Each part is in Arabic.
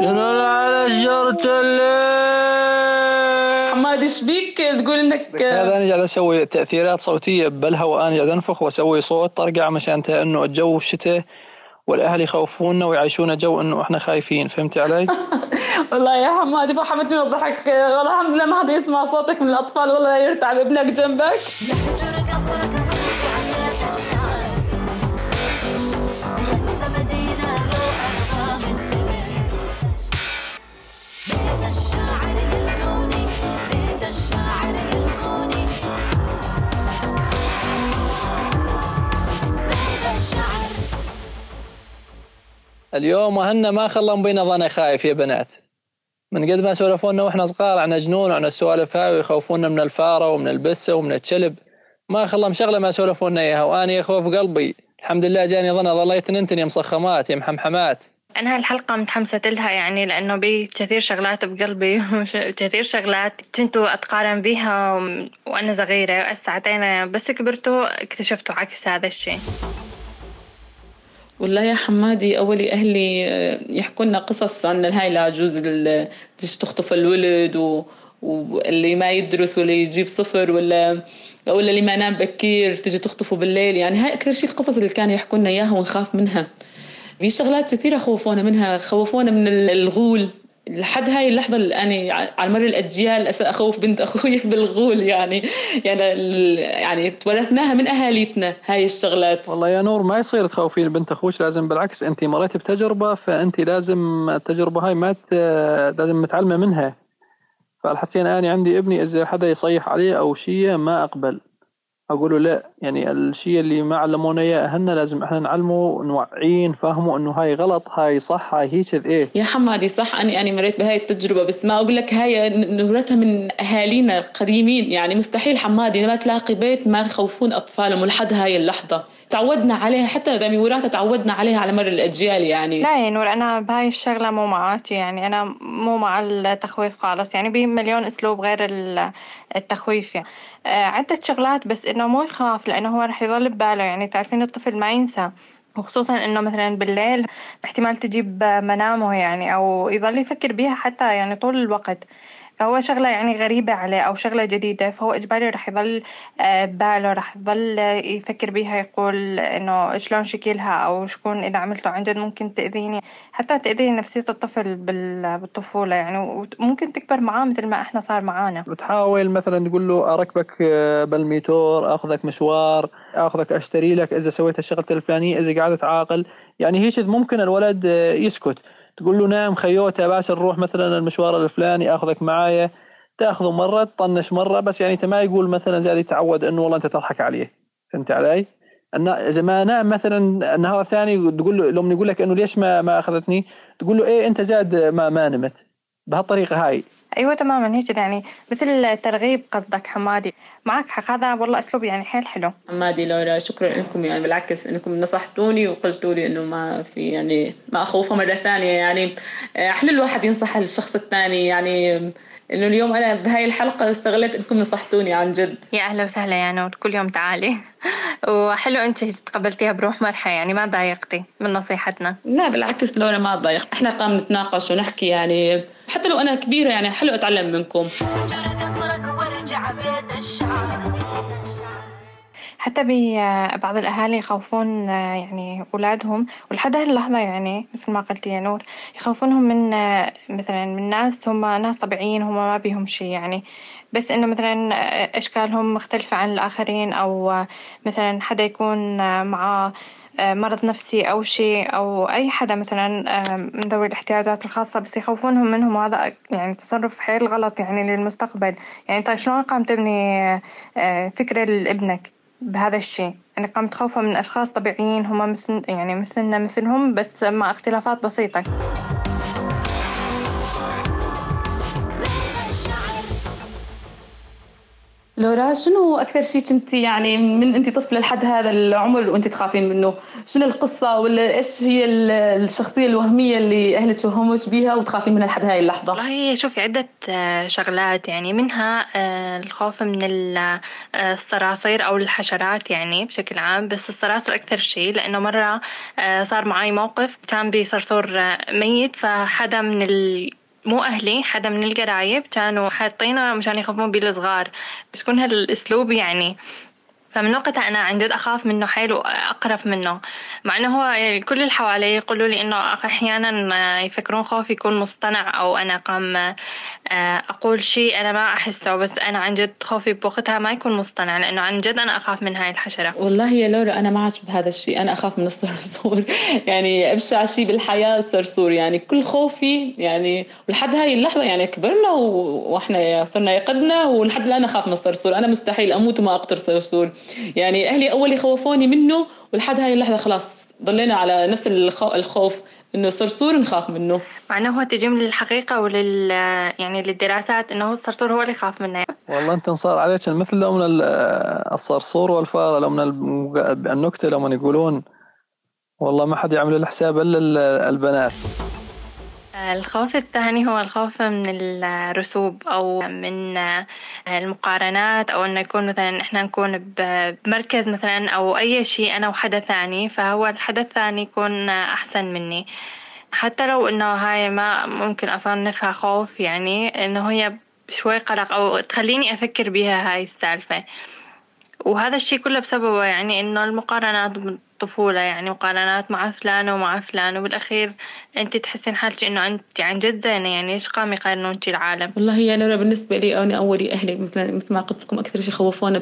شنو على شجرة الليل حماد إيش بيك؟ تقول انك هذا أنا قاعد أسوي تأثيرات صوتية بالهواء أنا قاعد أنفخ وأسوي صوت طرقع مشان إنه الجو الشتاء والأهل يخوفونا ويعيشونا جو إنه إحنا خايفين. فهمت علي؟ والله يا حمادي فحمتني من الضحك. والله الحمد لله ما حدا يسمع صوتك من الأطفال والله يرتعب ابنك جنبك. اليوم اهلنا ما خلون بينا ظني خايف يا بنات. من قد ما سولفونا وإحنا صغار عن جنون وعن السوالف هاي ويخوفونا من الفارة ومن البسة ومن الكلب ما خلهم شغلة ما سولفونا إياها. وأنا يخوف قلبي الحمد لله جاني ظن ظليت انتن يا مصخمات يا محمحمات أنا هالحلقة متحمسة لها يعني لأنه بي كثير شغلات بقلبي كثير شغلات كنت أتقارن بيها وأنا صغيرة ساعتين بس كبرتوا اكتشفتوا عكس هذا الشيء. والله يا حمادي أولي أهلي يحكوا لنا قصص عن هاي العجوز اللي تخطف الولد و... واللي ما يدرس ولا يجيب صفر ولا ولا اللي ما نام بكير تجي تخطفه بالليل. يعني هاي أكثر شيء القصص اللي كانوا يحكوا لنا إياها ونخاف منها. في شغلات كثيرة خوفونا منها خوفونا من الغول. لحد هاي اللحظة اللي أنا على مر الأجيال أخوف بنت أخوي بالغول يعني. يعني يعني تورثناها من أهاليتنا هاي الشغلات. والله يا نور ما يصير تخوفين بنت أخوش لازم بالعكس أنت مريتي بتجربة فأنت لازم التجربة هاي ما لازم متعلمة منها. فالحسين أنا عندي ابني إذا حدا يصيح عليه أو شيء ما أقبل. أقول له لا يعني الشيء اللي ما علمونا إياه أهلنا لازم إحنا نعلمه نوعيه نفهمه إنه هاي غلط هاي صح هاي هيك إيه. يا حمادي صح اني أنا مريت بهاي التجربة بس ما أقول لك هاي نورثها من أهالينا القديمين يعني مستحيل حمادي ما تلاقي بيت ما يخوفون اطفالهم لحد هاي اللحظة. تعودنا عليها حتى اذا وراثة تعودنا عليها على مر الأجيال يعني. لا يا نور أنا بهاي الشغلة مو معاتي يعني أنا مو مع التخويف خالص يعني بمليون أسلوب غير التخويف يعني. آه، عدة شغلات بس إنه مو يخاف لإنه هو رح يظل بباله. يعني تعرفين الطفل ما ينسى. وخصوصا إنه مثلا بالليل احتمال تجيب منامه يعني أو يظل يفكر بيها حتى يعني طول الوقت. فهو شغلة يعني غريبة عليه أو شغلة جديدة فهو إجباري رح يظل آه، بباله رح يظل يفكر بيها يقول إنه شلون شكلها أو شكون إذا عملته عن جد ممكن تأذيني. حتى تأذي نفسية الطفل بالطفولة يعني وممكن تكبر معاه مثل ما إحنا صار معانا. بتحاول مثلا تقول له أركبك آه، بالميتور أخذك مشوار أخذك أشتري لك إذا سويت الشغلة الفلانية إذا قعدت عاقل يعني هيك ممكن الولد آه، يسكت. تقول له نعم خيوته باشا نروح مثلا المشوار الفلاني أخذك معايا تأخذه مرة تطنش مرة بس يعني أنت ما يقول مثلا زي يتعود إنه والله أنت تضحك عليه فهمت علي؟ إذا ما نام مثلا النهار الثاني تقول له لو يقول لك إنه ليش ما ما أخذتني؟ تقول له إيه أنت زاد ما ما نمت بهالطريقة هاي أيوه تماما هيك يعني مثل ترغيب قصدك حمادي. معك حق هذا والله أسلوب يعني حيل حلو. حمادي لورا شكرا لكم يعني بالعكس إنكم نصحتوني وقلتوا لي إنه ما في يعني ما أخوفه مرة ثانية يعني حلو الواحد ينصح الشخص الثاني يعني إنه اليوم أنا بهاي الحلقة استغلت إنكم نصحتوني عن جد. يا أهلا وسهلا يا نور كل يوم تعالي. وحلو أنت تقبلتيها بروح مرحه يعني ما ضايقتي من نصيحتنا. لا بالعكس لو أنا ما ضايق إحنا قام نتناقش ونحكي يعني حتى لو أنا كبيرة يعني حلو أتعلم منكم. حتى ببعض الأهالي يخوفون يعني أولادهم ولحد هاي اللحظة يعني مثل ما قلتي يا نور يخوفونهم من مثلا من ناس هم ناس طبيعيين هم ما بيهم شي يعني. بس إنه مثلا أشكالهم مختلفة عن الآخرين أو مثلا حدا يكون معاه مرض نفسي أو شيء أو أي حدا مثلا من ذوي الاحتياجات الخاصة بس يخوفونهم منهم. وهذا يعني تصرف حيل غلط يعني للمستقبل. يعني طيب شلون قام تبني فكرة لابنك بهذا الشيء. يعني قام تخوفه من أشخاص طبيعيين هم مثل يعني مثلنا مثلهم بس مع اختلافات بسيطة. لورا شنو أكثر شيء كنت يعني من أنت طفله لحد هذا العمر وأنت تخافين منه؟ شنو القصة ولا إيش هي الشخصية الوهمية اللي أهلك وهموش بيها وتخافين منها لحد هاي اللحظة؟ والله شوفي عدة آه، شغلات يعني منها آه، الخوف من آه، الصراصير أو الحشرات يعني بشكل عام. بس الصراصير أكثر شيء لأنه مرة صار معي موقف كان بصرصور ميت فحدا من مو أهلي حدا من القرايب كانوا حاطينه مشان يخافون بي الصغار. بس يكون هالأسلوب يعني فمن وقتها أنا عن جد أخاف منه حيل وأقرف منه مع إنه هو يعني كل اللي حوالي يقولوا لي إنه أحيانا يفكرون خوفي يكون مصطنع أو أنا قام آه، أقول شيء أنا ما أحسه بس أنا عن جد خوفي بوقتها ما يكون مصطنع لأنه عن جد أنا أخاف من هاي الحشرة. والله يا لورا أنا معك بهذا الشيء أنا أخاف من الصرصور. يعني أبشع شيء بالحياة الصرصور يعني كل خوفي يعني ولحد هاي اللحظة يعني كبرنا وإحنا صرنا يقدنا ولحد الآن أخاف من الصرصور. أنا مستحيل أموت وما أقتل صرصور. يعني أهلي اول يخوفوني منه ولحد هاي اللحظة خلاص ضلينا على نفس الخوف إنه الصرصور نخاف منه. مع انه هو تجي من الحقيقة ولل يعني للدراسات إنه الصرصور هو اللي يخاف منه. والله أنت انصار عليك مثل لو من الصرصور والفاره لو من النكتة لما يقولون والله ما حد يعمل الحساب إلا البنات. الخوف الثاني هو الخوف من الرسوب أو من المقارنات أو إنه يكون مثلا إحنا نكون بمركز مثلا أو أي شيء أنا وحدا ثاني فهو الحدا الثاني يكون أحسن مني. حتى لو إنه هاي ما ممكن أصنفها خوف يعني إنه هي شوي قلق أو تخليني أفكر بها هاي السالفة. وهذا الشيء كله بسببه يعني إنه المقارنات الطفولة يعني مقارنات مع فلان ومع فلان وبالأخير أنت تحسين حالك إنه أنت عن جد زينة يعني إيش قام يقارنونك العالم؟ والله يا نورا بالنسبة لي أنا أولي أهلي مثل مثل ما قلت لكم أكثر شيء خوفونا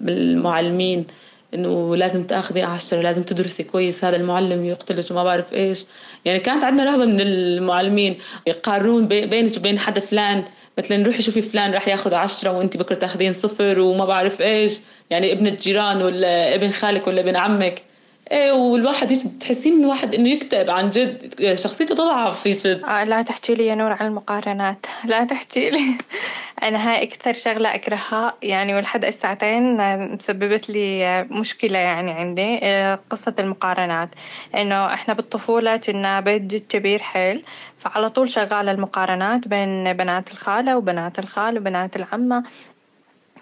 بالمعلمين إنه لازم تأخذي عشرة لازم تدرسي كويس هذا المعلم يقتلك وما بعرف إيش. يعني كانت عندنا رهبة من المعلمين يقارنون بينك وبين حدا فلان. مثلا روحي شوفي فلان راح ياخذ عشرة وانت بكرة تاخذين صفر وما بعرف إيش. يعني ابن الجيران ولا ابن خالك ولا ابن عمك. والواحد يجي تحسين من واحد إنه يكتب عن جد. شخصيته تضعف هيك آه لا تحكي لي يا نور عن المقارنات. لا تحكي لي. أنا هاي أكثر شغلة أكرهها. يعني ولحد الساعتين مسببت لي مشكلة يعني عندي آه، قصة المقارنات. إنه إحنا بالطفولة كنا بيت جد كبير حيل. فعلى طول شغالة المقارنات بين بنات الخالة وبنات الخال وبنات العمة.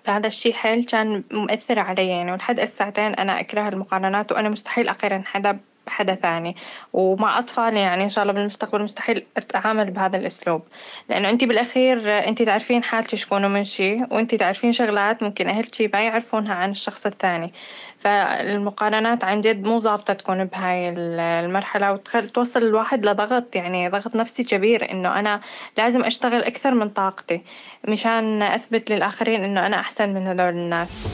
فهذا الشي حيل كان مؤثر علي يعني ولحد الساعتين أنا أكره المقارنات وأنا مستحيل أقارن حدا بحدا ثاني ومع أطفالي يعني إن شاء الله بالمستقبل مستحيل أتعامل بهذا الأسلوب. لأنه أنت بالأخير أنت تعرفين حالك شكونه من شي وأنت تعرفين شغلات ممكن أهلك ما يعرفونها عن الشخص الثاني. فالمقارنات عن جد مو ظابطة تكون بهاي المرحلة وتوصل الواحد لضغط يعني ضغط نفسي كبير إنه أنا لازم أشتغل أكثر من طاقتي مشان أثبت للآخرين إنه أنا أحسن من هذول الناس.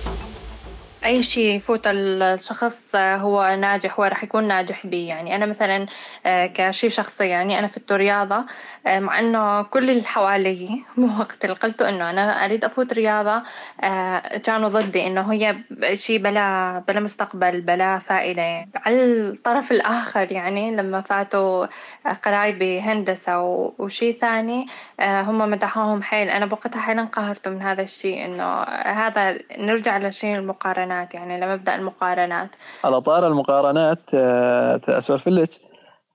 أي شيء يفوت الشخص هو ناجح هو راح يكون ناجح بيه. يعني أنا مثلا آه، كشي شخصي يعني أنا في الرياضة آه، مع إنه كل اللي حوالي وقت قلته إنه أنا أريد أفوت رياضة آه، كانوا ضدي إنه هي شيء بلا بلا مستقبل بلا فائدة. يعني. على الطرف الآخر يعني لما فاتوا قرايبي هندسة وشي ثاني هم مدحوهم حيل. أنا بوقتها حيل انقهرت من هذا الشيء إنه هذا نرجع لشيء المقارنة. المقارنات يعني لمبدأ المقارنات. على طار المقارنات آه، اسولف لك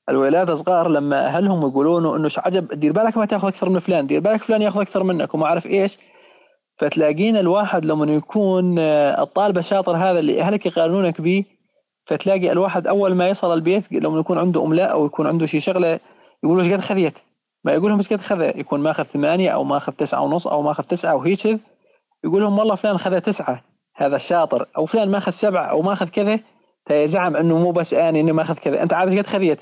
الولاد صغار لما أهلهم يقولون إنه عجب دير بالك ما تأخذ أكثر من فلان دير بالك فلان يأخذ أكثر منك وما أعرف إيش. فتلاقين الواحد لما يكون آه، الطالب الشاطر هذا اللي أهلك يقارنونك به فتلاقي الواحد أول ما يصل البيت لما يكون عنده أملاء أو يكون عنده شي شغلة يقولوا إيش قد خذيت؟ ما يقول لهم إيش قد خذ يكون ماخذ ثمانية أو ماخذ تسعة ونص أو ماخذ تسعة وهيك يقول لهم والله فلان خذ تسعة. هذا الشاطر. أو فلان ماخذ سبعة أو ماخذ كذا زعم إنه مو بس آني اني ماخذ كذا. أنت عارف قد خذيت؟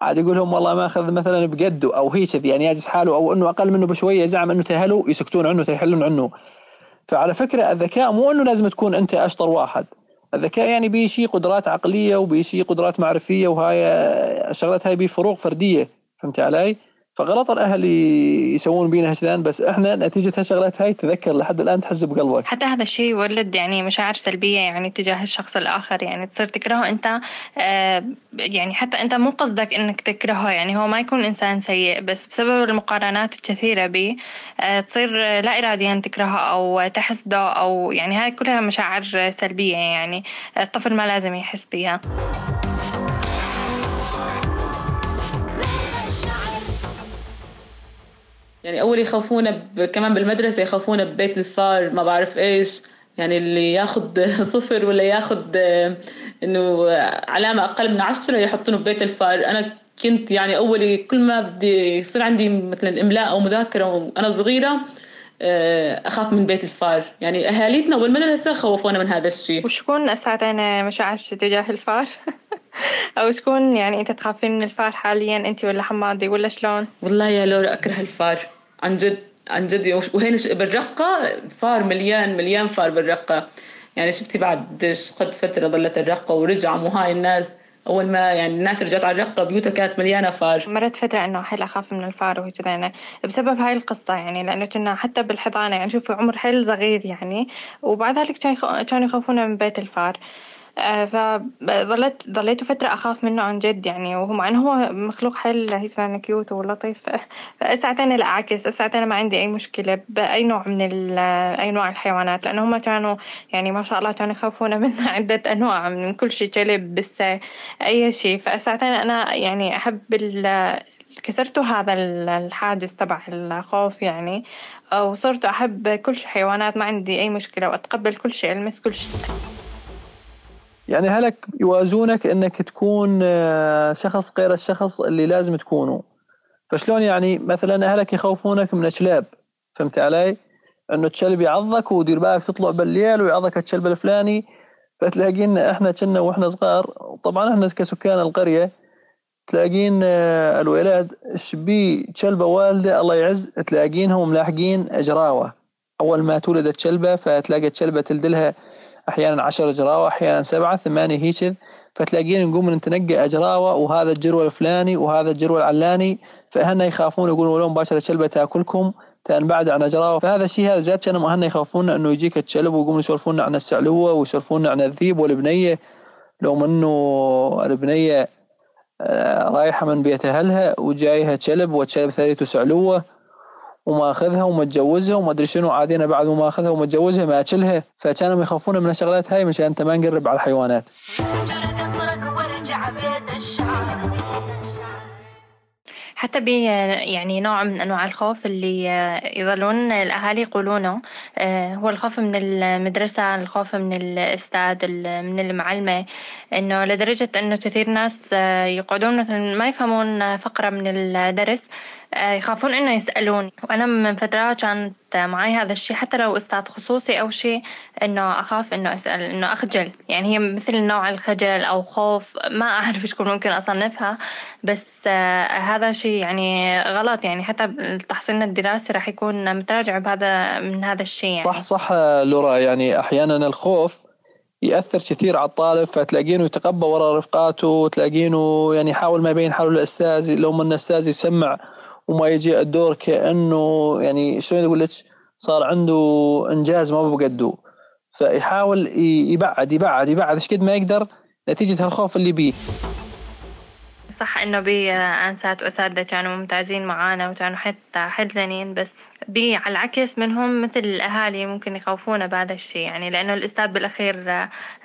عاد يقول لهم والله ماخذ مثلا بقده أو هيك يعني ياجز حاله أو إنه أقل منه بشوية زعم إنه تأهلوا يسكتون عنه تيحلون عنه. فعلى فكرة الذكاء مو إنه لازم تكون أنت أشطر واحد. الذكاء يعني بيشي قدرات عقلية وبيشي قدرات معرفية وهاي الشغلات هاي بفروق فردية. فهمت علي؟ فغلط الاهل يسوون بينا هالشذان بس إحنا نتيجة هالشغلات هاي تذكر لحد الآن تحس بقلبك. حتى هذا الشيء يولد يعني مشاعر سلبية يعني تجاه الشخص الآخر يعني تصير تكرهه أنت آه يعني حتى أنت مو قصدك إنك تكرهه يعني هو ما يكون إنسان سيء بس بسبب المقارنات الكثيرة به آه تصير لا اراديا تكرهه أو تحسده أو يعني هاي كلها مشاعر سلبية يعني الطفل ما لازم يحس بها يعني أول يخافونا ب... كمان بالمدرسة يخافونا ببيت الفار ما بعرف إيش. يعني اللي ياخذ صفر ولا ياخذ إنه علامة أقل من عشرة يحطونه ببيت الفار. أنا كنت يعني أولي كل ما بدي يصير عندي مثلا إملاء أو مذاكرة وأنا صغيرة آه، أخاف من بيت الفار. يعني أهاليتنا والمدرسة خوفونا من هذا الشيء. وشكون أسعدنا مشاعر تجاه الفار؟ أو شكون يعني أنت تخافين من الفار حاليا أنت ولا حمادي ولا شلون؟ والله يا لورا أكره الفار. عن جد عن جد وهنا بالرقة فار مليان مليان فار بالرقة. يعني شفتي بعد قد فترة ظلت الرقة ورجعوا مو هاي الناس. أول ما يعني الناس رجعت على الرقة بيوتها كانت مليانة فار. مرت فترة إنه حيل أخاف من الفار وكذا يعني بسبب هاي القصة يعني لأنه كنا حتى بالحضانة يعني شوفي عمر حيل صغير يعني. وبعد ذلك كانوا يخافونا من بيت الفار. فظلت ظليت فترة أخاف منه عن جد يعني وهو مع إنه هو مخلوق حيل هيك كيوت ولطيف. فساعتين لا أعكس ساعتين ما عندي أي مشكلة بأي نوع من أي نوع الحيوانات لأنه هم كانوا يعني ما شاء الله كانوا يخافون من عدة أنواع من كل شيء كلب بس أي شيء فساعتين أنا يعني أحب كسرت هذا الحاجز تبع الخوف يعني. وصرت أحب كل شيء حيوانات ما عندي أي مشكلة وأتقبل كل شيء ألمس كل شيء يعني هلك يوازونك إنك تكون آه، شخص غير الشخص اللي لازم تكونه فشلون يعني مثلا اهلك يخوفونك من الكلاب فهمت علي؟ إنه الكلب يعضك ودير بالك تطلع بالليل ويعضك الكلب الفلاني فتلاقين إحنا كنا وإحنا صغار طبعا إحنا كسكان القرية تلاقين آه، الولاد شبي كلبه والدة الله يعز تلاقينهم ملاحقين أجراوة أول ما تولدت كلبه فتلاقي الكلبه تلدلها أحيانا 10 جراوة أحيانا سبعة ثمانية هيك فتلاقينا نقوم نتنقى أجراوة وهذا الجرو الفلاني وهذا الجرو العلاني. فهن يخافون يقولون ولو مباشرة الكلبه تأكلكم. تنبعد عن أجراوة. فهذا الشيء هذا جات كانوا هن يخافون أنه يجيك الكلب ويقومون يسولفون عن السعلوة ويسولفون عن الذيب والبنية. لو منه البنية آه، رايحة من بيت اهلها وجايها كلب والكلب ثريته سعلوة. وماخذها ومتجوزها وما أدري شنو. عادينا بعد ما أخذها ومتجوزها ما أكلها. فكانوا يخافون من الشغلات هاي مشان أنت ما نقرب على الحيوانات. حتى ب يعني نوع من أنواع الخوف اللي يظلون الأهالي يقولونه آه، هو الخوف من المدرسة الخوف من الأستاذ من المعلمة. إنه لدرجة إنه كثير ناس آه، يقعدون مثلا ما يفهمون فقرة من الدرس يخافون إنه يسألون وأنا من فترات كانت معي هذا الشيء حتى لو أستاذ خصوصي أو شيء إنه أخاف إنه أسأل إنه أخجل. يعني هي مثل نوع الخجل أو خوف ما أعرف إيش ممكن أصنفها. بس آه، هذا شيء يعني غلط. يعني حتى تحصيلنا الدراسي راح يكون متراجع بهذا من هذا الشيء يعني. صح صح لورا. يعني أحيانا الخوف يأثر كثير على الطالب فتلاقينه يتقبى وراء رفقاته وتلاقينه يعني يحاول ما يبين حاله الأستاذ لو من الأستاذ يسمع وما يجي الدور كأنه يعني شلون أقول لك صار عنده إنجاز ما بقده. فيحاول يبعد يبعد يبعد إيش قد ما يقدر نتيجة هالخوف اللي بيه صح إنه بأنسات وأساتذة كانوا ممتازين معانا وكانوا حتى حزنين بس بي على العكس منهم مثل الأهالي ممكن يخوفونا بهذا الشيء يعني لأنه الأستاذ بالأخير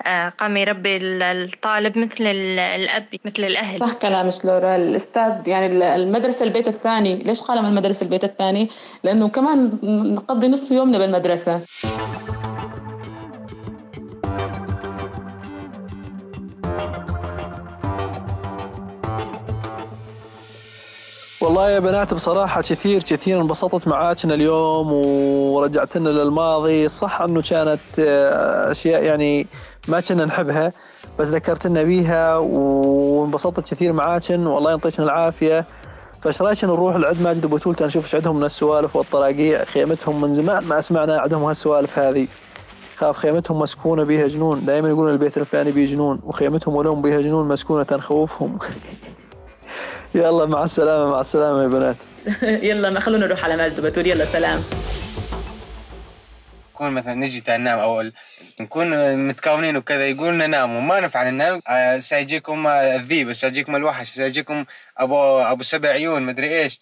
آه، قام يربي الطالب مثل الأب مثل الأهل. صح كلامك لورا. الأستاذ يعني المدرسة البيت الثاني. ليش قال من المدرسة البيت الثاني؟ لأنه كمان نقضي نصف يومنا بالمدرسة. والله يا بنات بصراحة كثير كثير انبسطت معاكنا اليوم ورجعتنا للماضي. صح أنه كانت آه، أشياء يعني ما كنا نحبها بس ذكرتنا بيها وانبسطت كثير معاكن والله يعطيكم العافية. فايش رأيكم نروح لعند ماجد أبو تولتان نشوف إيش عندهم من السوالف والطراقيع. خيمتهم من زمان ما سمعنا عندهم هالسوالف هذه. خاف خيمتهم مسكونة بيها جنون. دائما يقولون البيت الفلاني بيه جنون وخيمتهم ولهم بيها جنون مسكونة تنخوفهم. يلا مع السلامة مع السلامة يا بنات. يلا ما خلونا نروح على ماجد وبتول يلا سلام. نكون مثلا نجي ننام أو نكون متكونين وكذا يقولون ناموا ما نفعل ننام. آه، سيجيكم الذيب سيجيكم الوحش سيجيكم أبو أبو سبع عيون مدري إيش.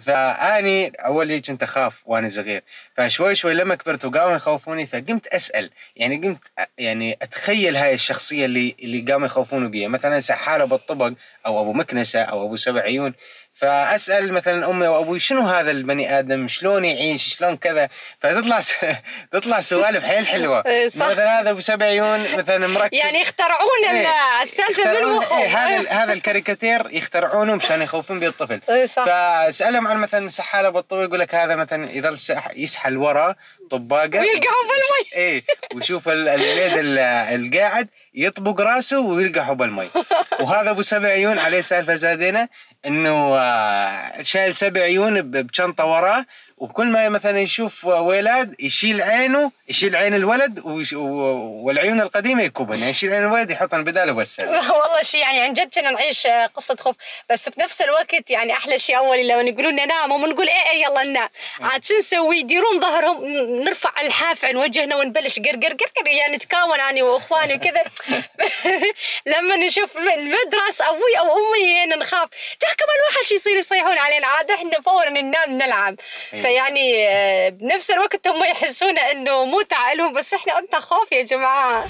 فأني أول كنت أخاف وأنا صغير. فشوي شوي لما كبرت وقاموا يخوفوني فقمت أسأل. يعني قمت يعني أتخيل هاي الشخصية اللي اللي قاموا يخوفوني بيها. مثلا سحاره بالطبق أو أبو مكنسة أو أبو سبع عيون فأسأل مثلا أمي وأبوي شنو هذا البني آدم؟ شلون يعيش؟ شلون كذا؟ فتطلع س... تطلع سوالف حيل حلوة. إيه، صح. مثلا هذا أبو سبع عيون مثلا مركب. يعني يخترعون إيه. السالفه بالمخ إيه هذا هذا الكاريكاتير يخترعونه مشان يخوفون به الطفل. إيه، صح. فأسألهم عن مثلا سحالة بالطول يقول لك هذا مثلا يظل سح- يسحل ورا طباقه ويلقحوا بالمي. إيه ويشوف ال- الولد ال- القاعد يطبق راسه ويلقحه بالمي وهذا أبو سبع عيون عليه سالفة زادينا إنه آه، شايل سبع عيون بشنطة وراه وكل ما مثلا يشوف ولد يشيل عينه يشيل عين الولد ويش- و- والعيون القديمة يكبن. يعني يشيل عين الولد يحطها بداله بس والله شيء يعني عن جد كنا نعيش آه، قصة خوف. بس بنفس الوقت يعني أحلى شيء أول لما يقولون لنا نام ونقول إيه إيه يلا ننام. عاد شو نسوي يديرون ظهرهم نرفع الحاف عن وجهنا ونبلش قرقر قرقر يعني نتكاون أنا وإخواني وكذا. لما نشوف المدرسة أبوي أو أمي هنا نخاف. جاكم الوحش يصير يصيحون علينا. عاد إحنا فورا ننام نلعب. إيه. فيعني آه، بنفس الوقت هم يحسون إنه متعة لهم بس إحنا عندنا خوف يا جماعة.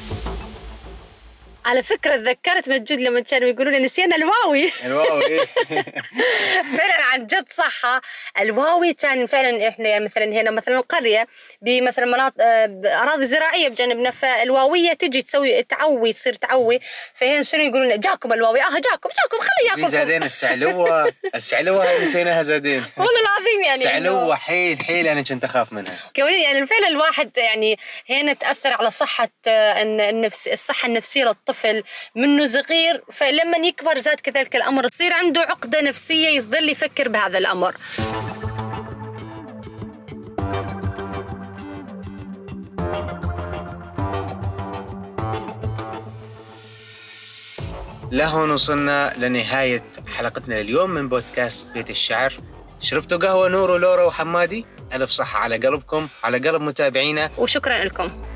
على فكرة تذكرت مجود لما كانوا يقولون لي نسينا الواوي. الواو إيه فعلا عن جد صح. الواوي كان فعلا إحنا يعني مثلا هنا مثلا القرية بمثلا مناطق آه، أراضي زراعية بجانبنا فالواوية تجي تسوي تعوي تصير تعوي. فهنا شنو يقولون؟ جاكم الواوي. آه جاكم جاكم خليه في ياكلكم زادين السعلوه السعلوة نسيناها زادين. والله العظيم يعني السعلوة حيل حيل أنا كنت أخاف منها. يعني فعلا الواحد يعني هنا تأثر على صحة آه، الن- النفس الصحة النفسية للطفل منه صغير فلما يكبر زاد كذلك الأمر. تصير عنده عقدة نفسية يظل يفكر بهذا الأمر. لهون وصلنا لنهاية حلقتنا لليوم من بودكاست بيت الشعر. شربتوا قهوة نور ولورا وحمادي؟ ألف صحة على قلبكم على قلب متابعينا. وشكرا لكم.